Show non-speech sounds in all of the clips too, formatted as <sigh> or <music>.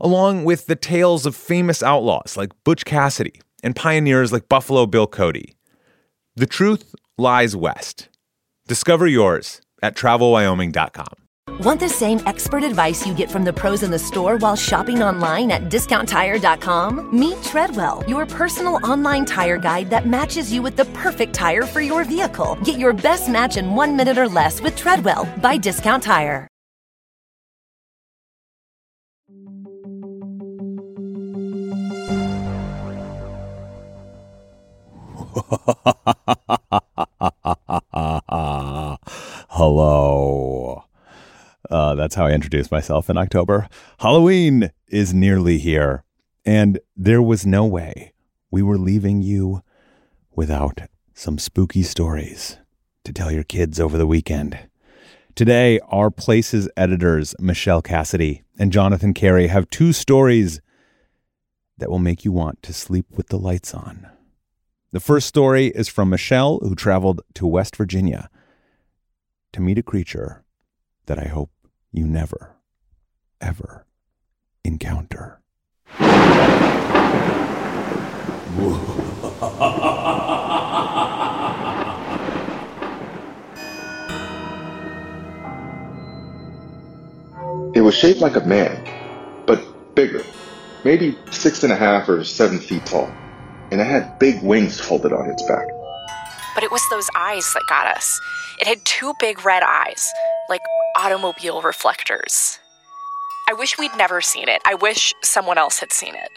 along with the tales of famous outlaws like Butch Cassidy and pioneers like Buffalo Bill Cody. The truth lies west. Discover yours at travelwyoming.com. Want the same expert advice you get from the pros in the store while shopping online at discounttire.com? Meet Treadwell, your personal online tire guide that matches you with the perfect tire for your vehicle. Get your best match in one minute or less with Treadwell by Discount Tire. <laughs> Hello. Uh, that's how I introduced myself in October. Halloween is nearly here, and there was no way we were leaving you without some spooky stories to tell your kids over the weekend. Today, our Places editors, Michelle Cassidy and Jonathan Carey, have two stories that will make you want to sleep with the lights on. The first story is from Michelle, who traveled to West Virginia to meet a creature that I hope you never, ever encounter. It was shaped like a man, but bigger, maybe six and a half or seven feet tall, and it had big wings folded on its back. But it was those eyes that got us. It had two big red eyes, like automobile reflectors. I wish we'd never seen it. I wish someone else had seen it.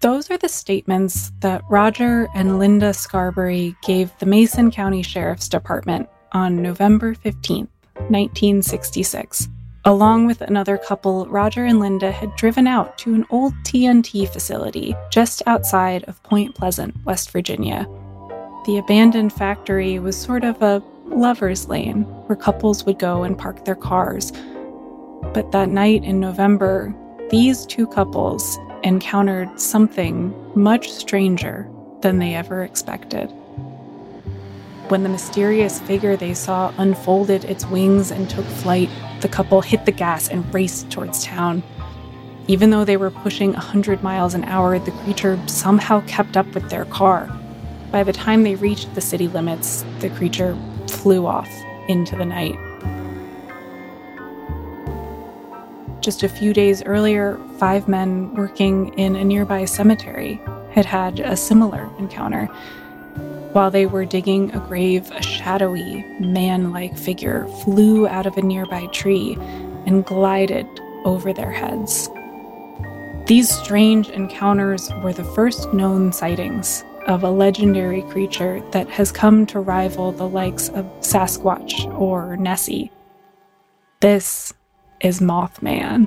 Those are the statements that Roger and Linda Scarberry gave the Mason County Sheriff's Department on November 15th, 1966. Along with another couple, Roger and Linda had driven out to an old TNT facility just outside of Point Pleasant, West Virginia. The abandoned factory was sort of a lover's lane where couples would go and park their cars. But that night in November, these two couples encountered something much stranger than they ever expected. When the mysterious figure they saw unfolded its wings and took flight, the couple hit the gas and raced towards town. Even though they were pushing 100 miles an hour, the creature somehow kept up with their car. By the time they reached the city limits, the creature flew off into the night. Just a few days earlier, five men working in a nearby cemetery had had a similar encounter. While they were digging a grave, a shadowy, man like figure flew out of a nearby tree and glided over their heads. These strange encounters were the first known sightings of a legendary creature that has come to rival the likes of Sasquatch or Nessie. This is Mothman.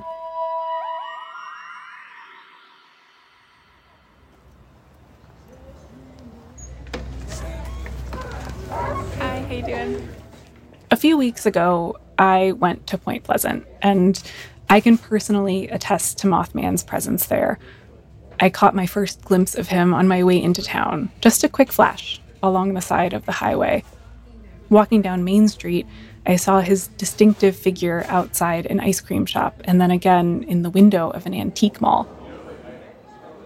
How you doing? A few weeks ago, I went to Point Pleasant, and I can personally attest to Mothman's presence there. I caught my first glimpse of him on my way into town, just a quick flash along the side of the highway. Walking down Main Street, I saw his distinctive figure outside an ice cream shop and then again in the window of an antique mall.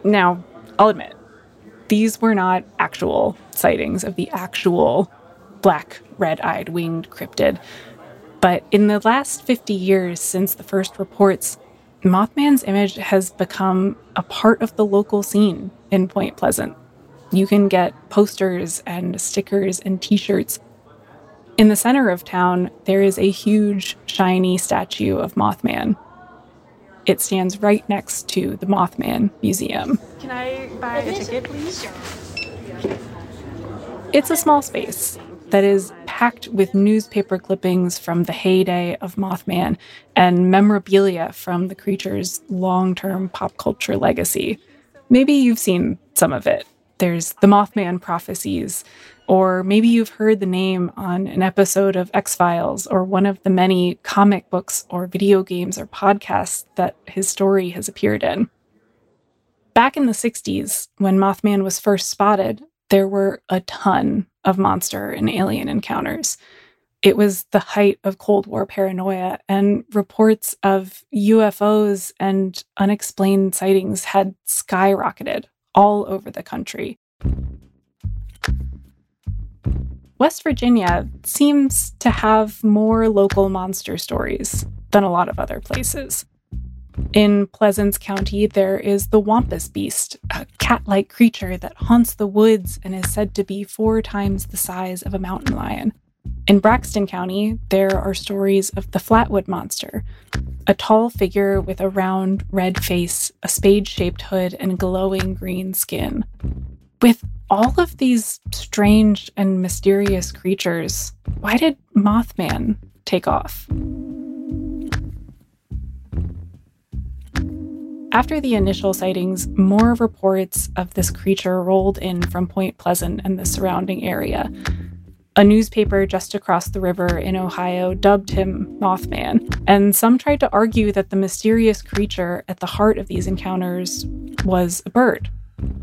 Now, I'll admit, these were not actual sightings of the actual black, red eyed winged cryptid. But in the last 50 years since the first reports, Mothman's image has become a part of the local scene in Point Pleasant. You can get posters and stickers and t shirts. In the center of town, there is a huge, shiny statue of Mothman. It stands right next to the Mothman Museum. Can I buy a ticket, please? It's a small space that is packed with newspaper clippings from the heyday of Mothman and memorabilia from the creature's long term pop culture legacy. Maybe you've seen some of it. There's the Mothman prophecies, or maybe you've heard the name on an episode of X Files or one of the many comic books or video games or podcasts that his story has appeared in. Back in the 60s, when Mothman was first spotted, there were a ton of monster and alien encounters. It was the height of Cold War paranoia, and reports of UFOs and unexplained sightings had skyrocketed all over the country. West Virginia seems to have more local monster stories than a lot of other places. In Pleasants County, there is the Wampus Beast, a cat like creature that haunts the woods and is said to be four times the size of a mountain lion. In Braxton County, there are stories of the Flatwood Monster, a tall figure with a round red face, a spade shaped hood, and glowing green skin. With all of these strange and mysterious creatures, why did Mothman take off? After the initial sightings, more reports of this creature rolled in from Point Pleasant and the surrounding area. A newspaper just across the river in Ohio dubbed him Mothman, and some tried to argue that the mysterious creature at the heart of these encounters was a bird,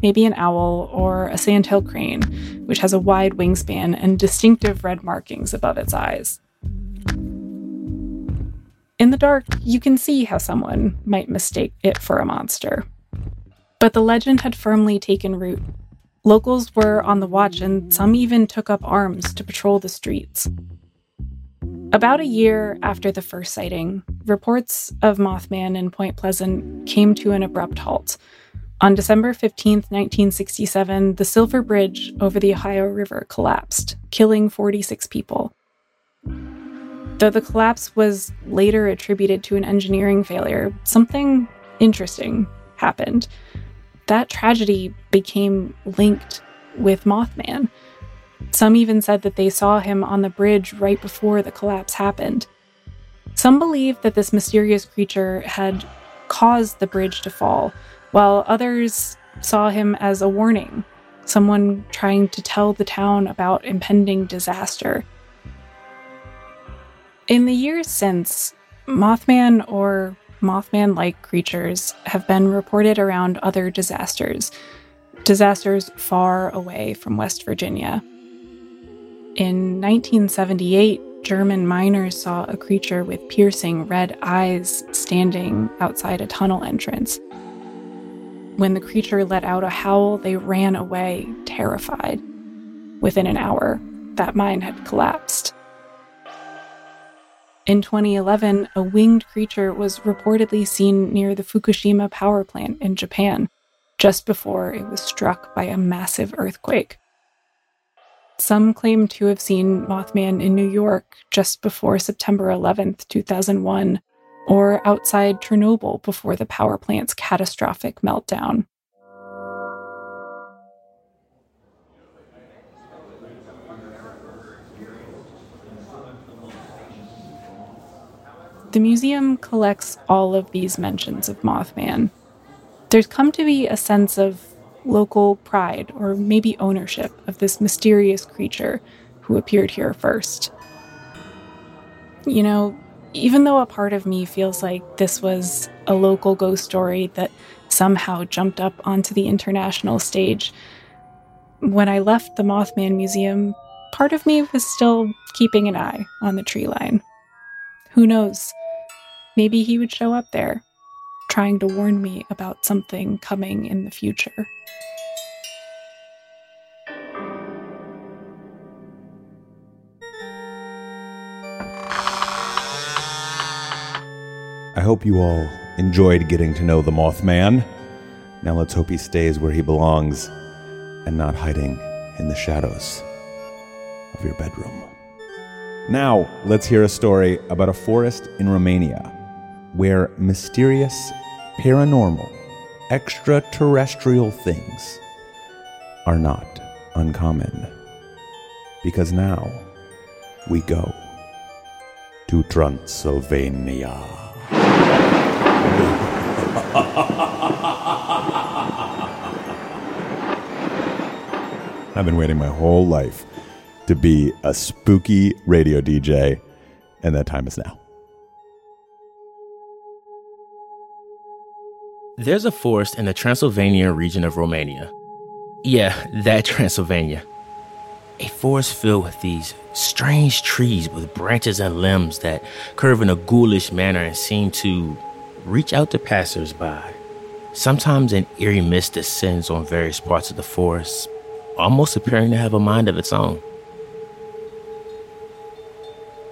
maybe an owl or a sandhill crane, which has a wide wingspan and distinctive red markings above its eyes. In the dark, you can see how someone might mistake it for a monster. But the legend had firmly taken root. Locals were on the watch, and some even took up arms to patrol the streets. About a year after the first sighting, reports of Mothman in Point Pleasant came to an abrupt halt. On December 15, 1967, the Silver Bridge over the Ohio River collapsed, killing 46 people. Though the collapse was later attributed to an engineering failure, something interesting happened. That tragedy became linked with Mothman. Some even said that they saw him on the bridge right before the collapse happened. Some believe that this mysterious creature had caused the bridge to fall, while others saw him as a warning, someone trying to tell the town about impending disaster. In the years since, Mothman or Mothman like creatures have been reported around other disasters, disasters far away from West Virginia. In 1978, German miners saw a creature with piercing red eyes standing outside a tunnel entrance. When the creature let out a howl, they ran away, terrified. Within an hour, that mine had collapsed. In 2011, a winged creature was reportedly seen near the Fukushima power plant in Japan, just before it was struck by a massive earthquake. Some claim to have seen Mothman in New York just before September 11, 2001, or outside Chernobyl before the power plant's catastrophic meltdown. The museum collects all of these mentions of Mothman. There's come to be a sense of local pride or maybe ownership of this mysterious creature who appeared here first. You know, even though a part of me feels like this was a local ghost story that somehow jumped up onto the international stage, when I left the Mothman Museum, part of me was still keeping an eye on the tree line. Who knows? Maybe he would show up there, trying to warn me about something coming in the future. I hope you all enjoyed getting to know the Mothman. Now let's hope he stays where he belongs and not hiding in the shadows of your bedroom. Now, let's hear a story about a forest in Romania where mysterious, paranormal, extraterrestrial things are not uncommon. Because now we go to Transylvania. I've been waiting my whole life to be a spooky radio DJ, and that time is now. There's a forest in the Transylvania region of Romania. Yeah, that <laughs> Transylvania. A forest filled with these strange trees with branches and limbs that curve in a ghoulish manner and seem to reach out to passersby. Sometimes an eerie mist descends on various parts of the forest, almost appearing to have a mind of its own.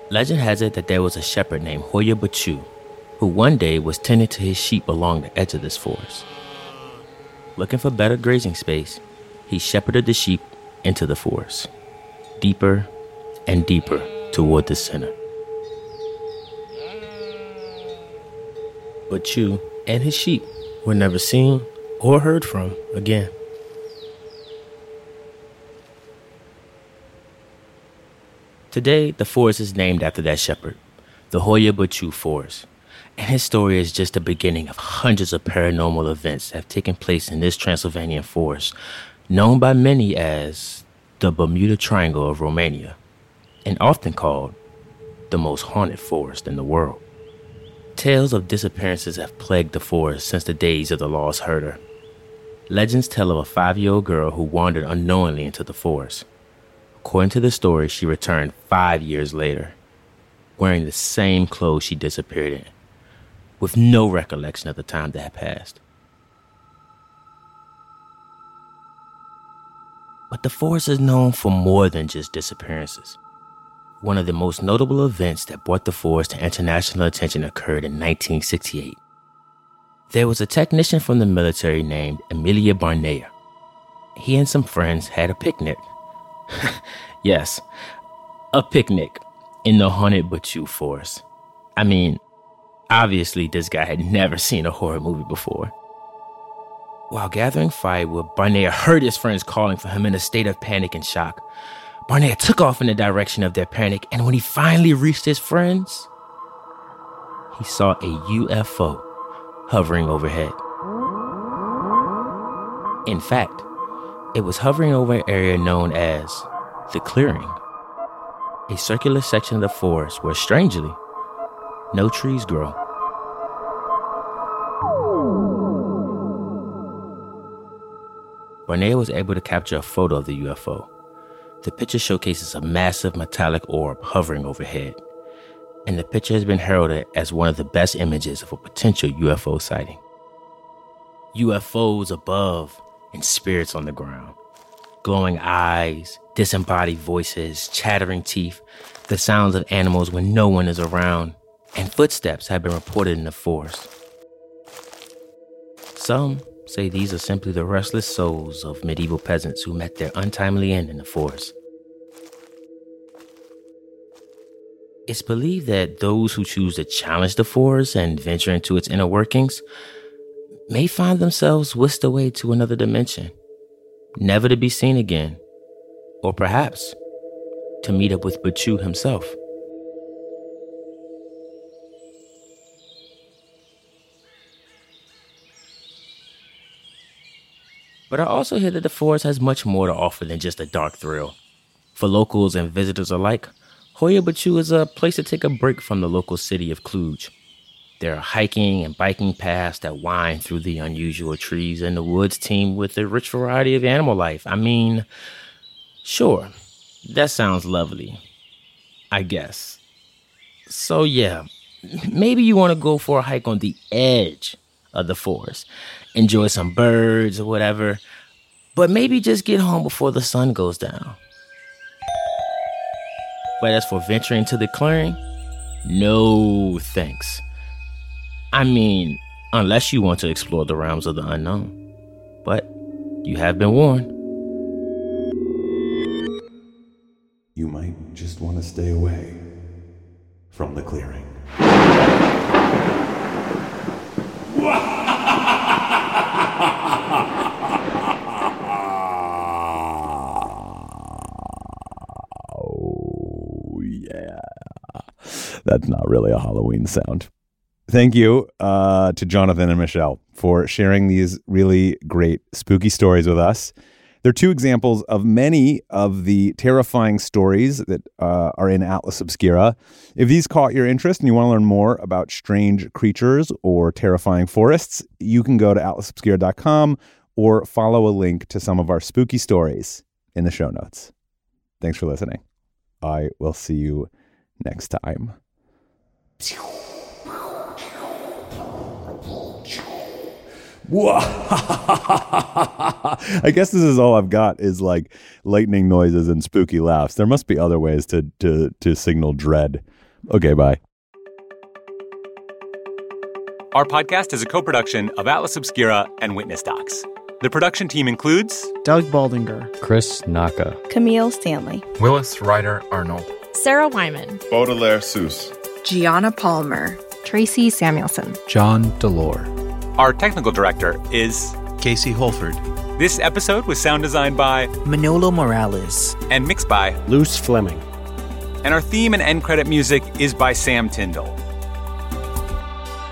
Legend has it that there was a shepherd named Hoia Baciu, who one day was tending to his sheep along the edge of this forest. Looking for better grazing space, he shepherded the sheep into the forest, deeper and deeper toward the center. Baciu and his sheep were never seen or heard from again. Today, the forest is named after that shepherd, the Hoia Baciu Forest. And his story is just the beginning of hundreds of paranormal events that have taken place in this Transylvanian forest, known by many as the Bermuda Triangle of Romania, and often called the most haunted forest in the world. Tales of disappearances have plagued the forest since the days of the lost herder. Legends tell of a five year old girl who wandered unknowingly into the forest. According to the story, she returned five years later, wearing the same clothes she disappeared in, with no recollection of the time that had passed. But the forest is known for more than just disappearances. One of the most notable events that brought the forest to international attention occurred in 1968. There was a technician from the military named Emilia Barnea. He and some friends had a picnic <laughs> yes, a picnic in the haunted Baciu forest. I mean, obviously, this guy had never seen a horror movie before. While gathering firewood, Barnea heard his friends calling for him in a state of panic and shock. Barnea took off in the direction of their panic, and when he finally reached his friends, he saw a UFO hovering overhead. In fact, it was hovering over an area known as the clearing, a circular section of the forest where, strangely, no trees grow. Barnea was able to capture a photo of the UFO. The picture showcases a massive metallic orb hovering overhead, and the picture has been heralded as one of the best images of a potential UFO sighting. UFOs above and spirits on the ground. Glowing eyes, disembodied voices, chattering teeth, the sounds of animals when no one is around, and footsteps have been reported in the forest. Some say these are simply the restless souls of medieval peasants who met their untimely end in the forest. It's believed that those who choose to challenge the forest and venture into its inner workings may find themselves whisked away to another dimension, never to be seen again, or perhaps to meet up with Baciu himself. But I also hear that the forest has much more to offer than just a dark thrill. For locals and visitors alike, Hoia Baciu is a place to take a break from the local city of Cluj there are hiking and biking paths that wind through the unusual trees, and the woods teem with a rich variety of animal life. I mean, sure, that sounds lovely. I guess. So, yeah, maybe you want to go for a hike on the edge of the forest, enjoy some birds or whatever, but maybe just get home before the sun goes down. But as for venturing to the clearing, no thanks. I mean, unless you want to explore the realms of the unknown. But you have been warned. You might just want to stay away from the clearing. That's not really a Halloween sound. Thank you uh, to Jonathan and Michelle for sharing these really great spooky stories with us. They're two examples of many of the terrifying stories that uh, are in Atlas Obscura. If these caught your interest and you want to learn more about strange creatures or terrifying forests, you can go to atlasobscura.com or follow a link to some of our spooky stories in the show notes. Thanks for listening. I will see you next time. <laughs> I guess this is all I've got is like lightning noises and spooky laughs. There must be other ways to to to signal dread. Okay, bye. Our podcast is a co-production of Atlas Obscura and Witness Docs. The production team includes Doug Baldinger, Chris Naka, Camille Stanley, Willis Ryder Arnold, Sarah Wyman, Baudelaire Ceus, Gianna Palmer, Tracy Samuelson, John Delore. Our technical director is Casey Holford. This episode was sound designed by Manolo Morales and mixed by Luce Fleming. And our theme and end credit music is by Sam Tyndall.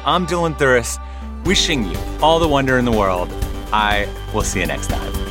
I'm Dylan Thuras, wishing you all the wonder in the world. I will see you next time.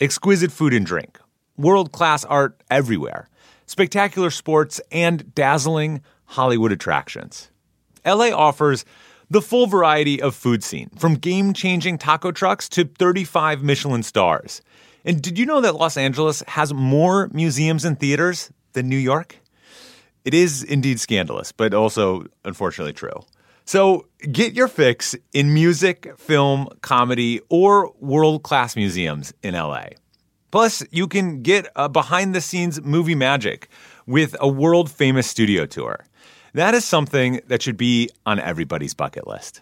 Exquisite food and drink, world class art everywhere, spectacular sports, and dazzling Hollywood attractions. LA offers the full variety of food scene, from game changing taco trucks to 35 Michelin stars. And did you know that Los Angeles has more museums and theaters than New York? It is indeed scandalous, but also unfortunately true. So get your fix in music, film, comedy, or world class museums in LA. Plus, you can get a behind the scenes movie magic with a world famous studio tour. That is something that should be on everybody's bucket list.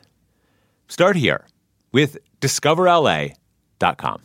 Start here with discoverla.com.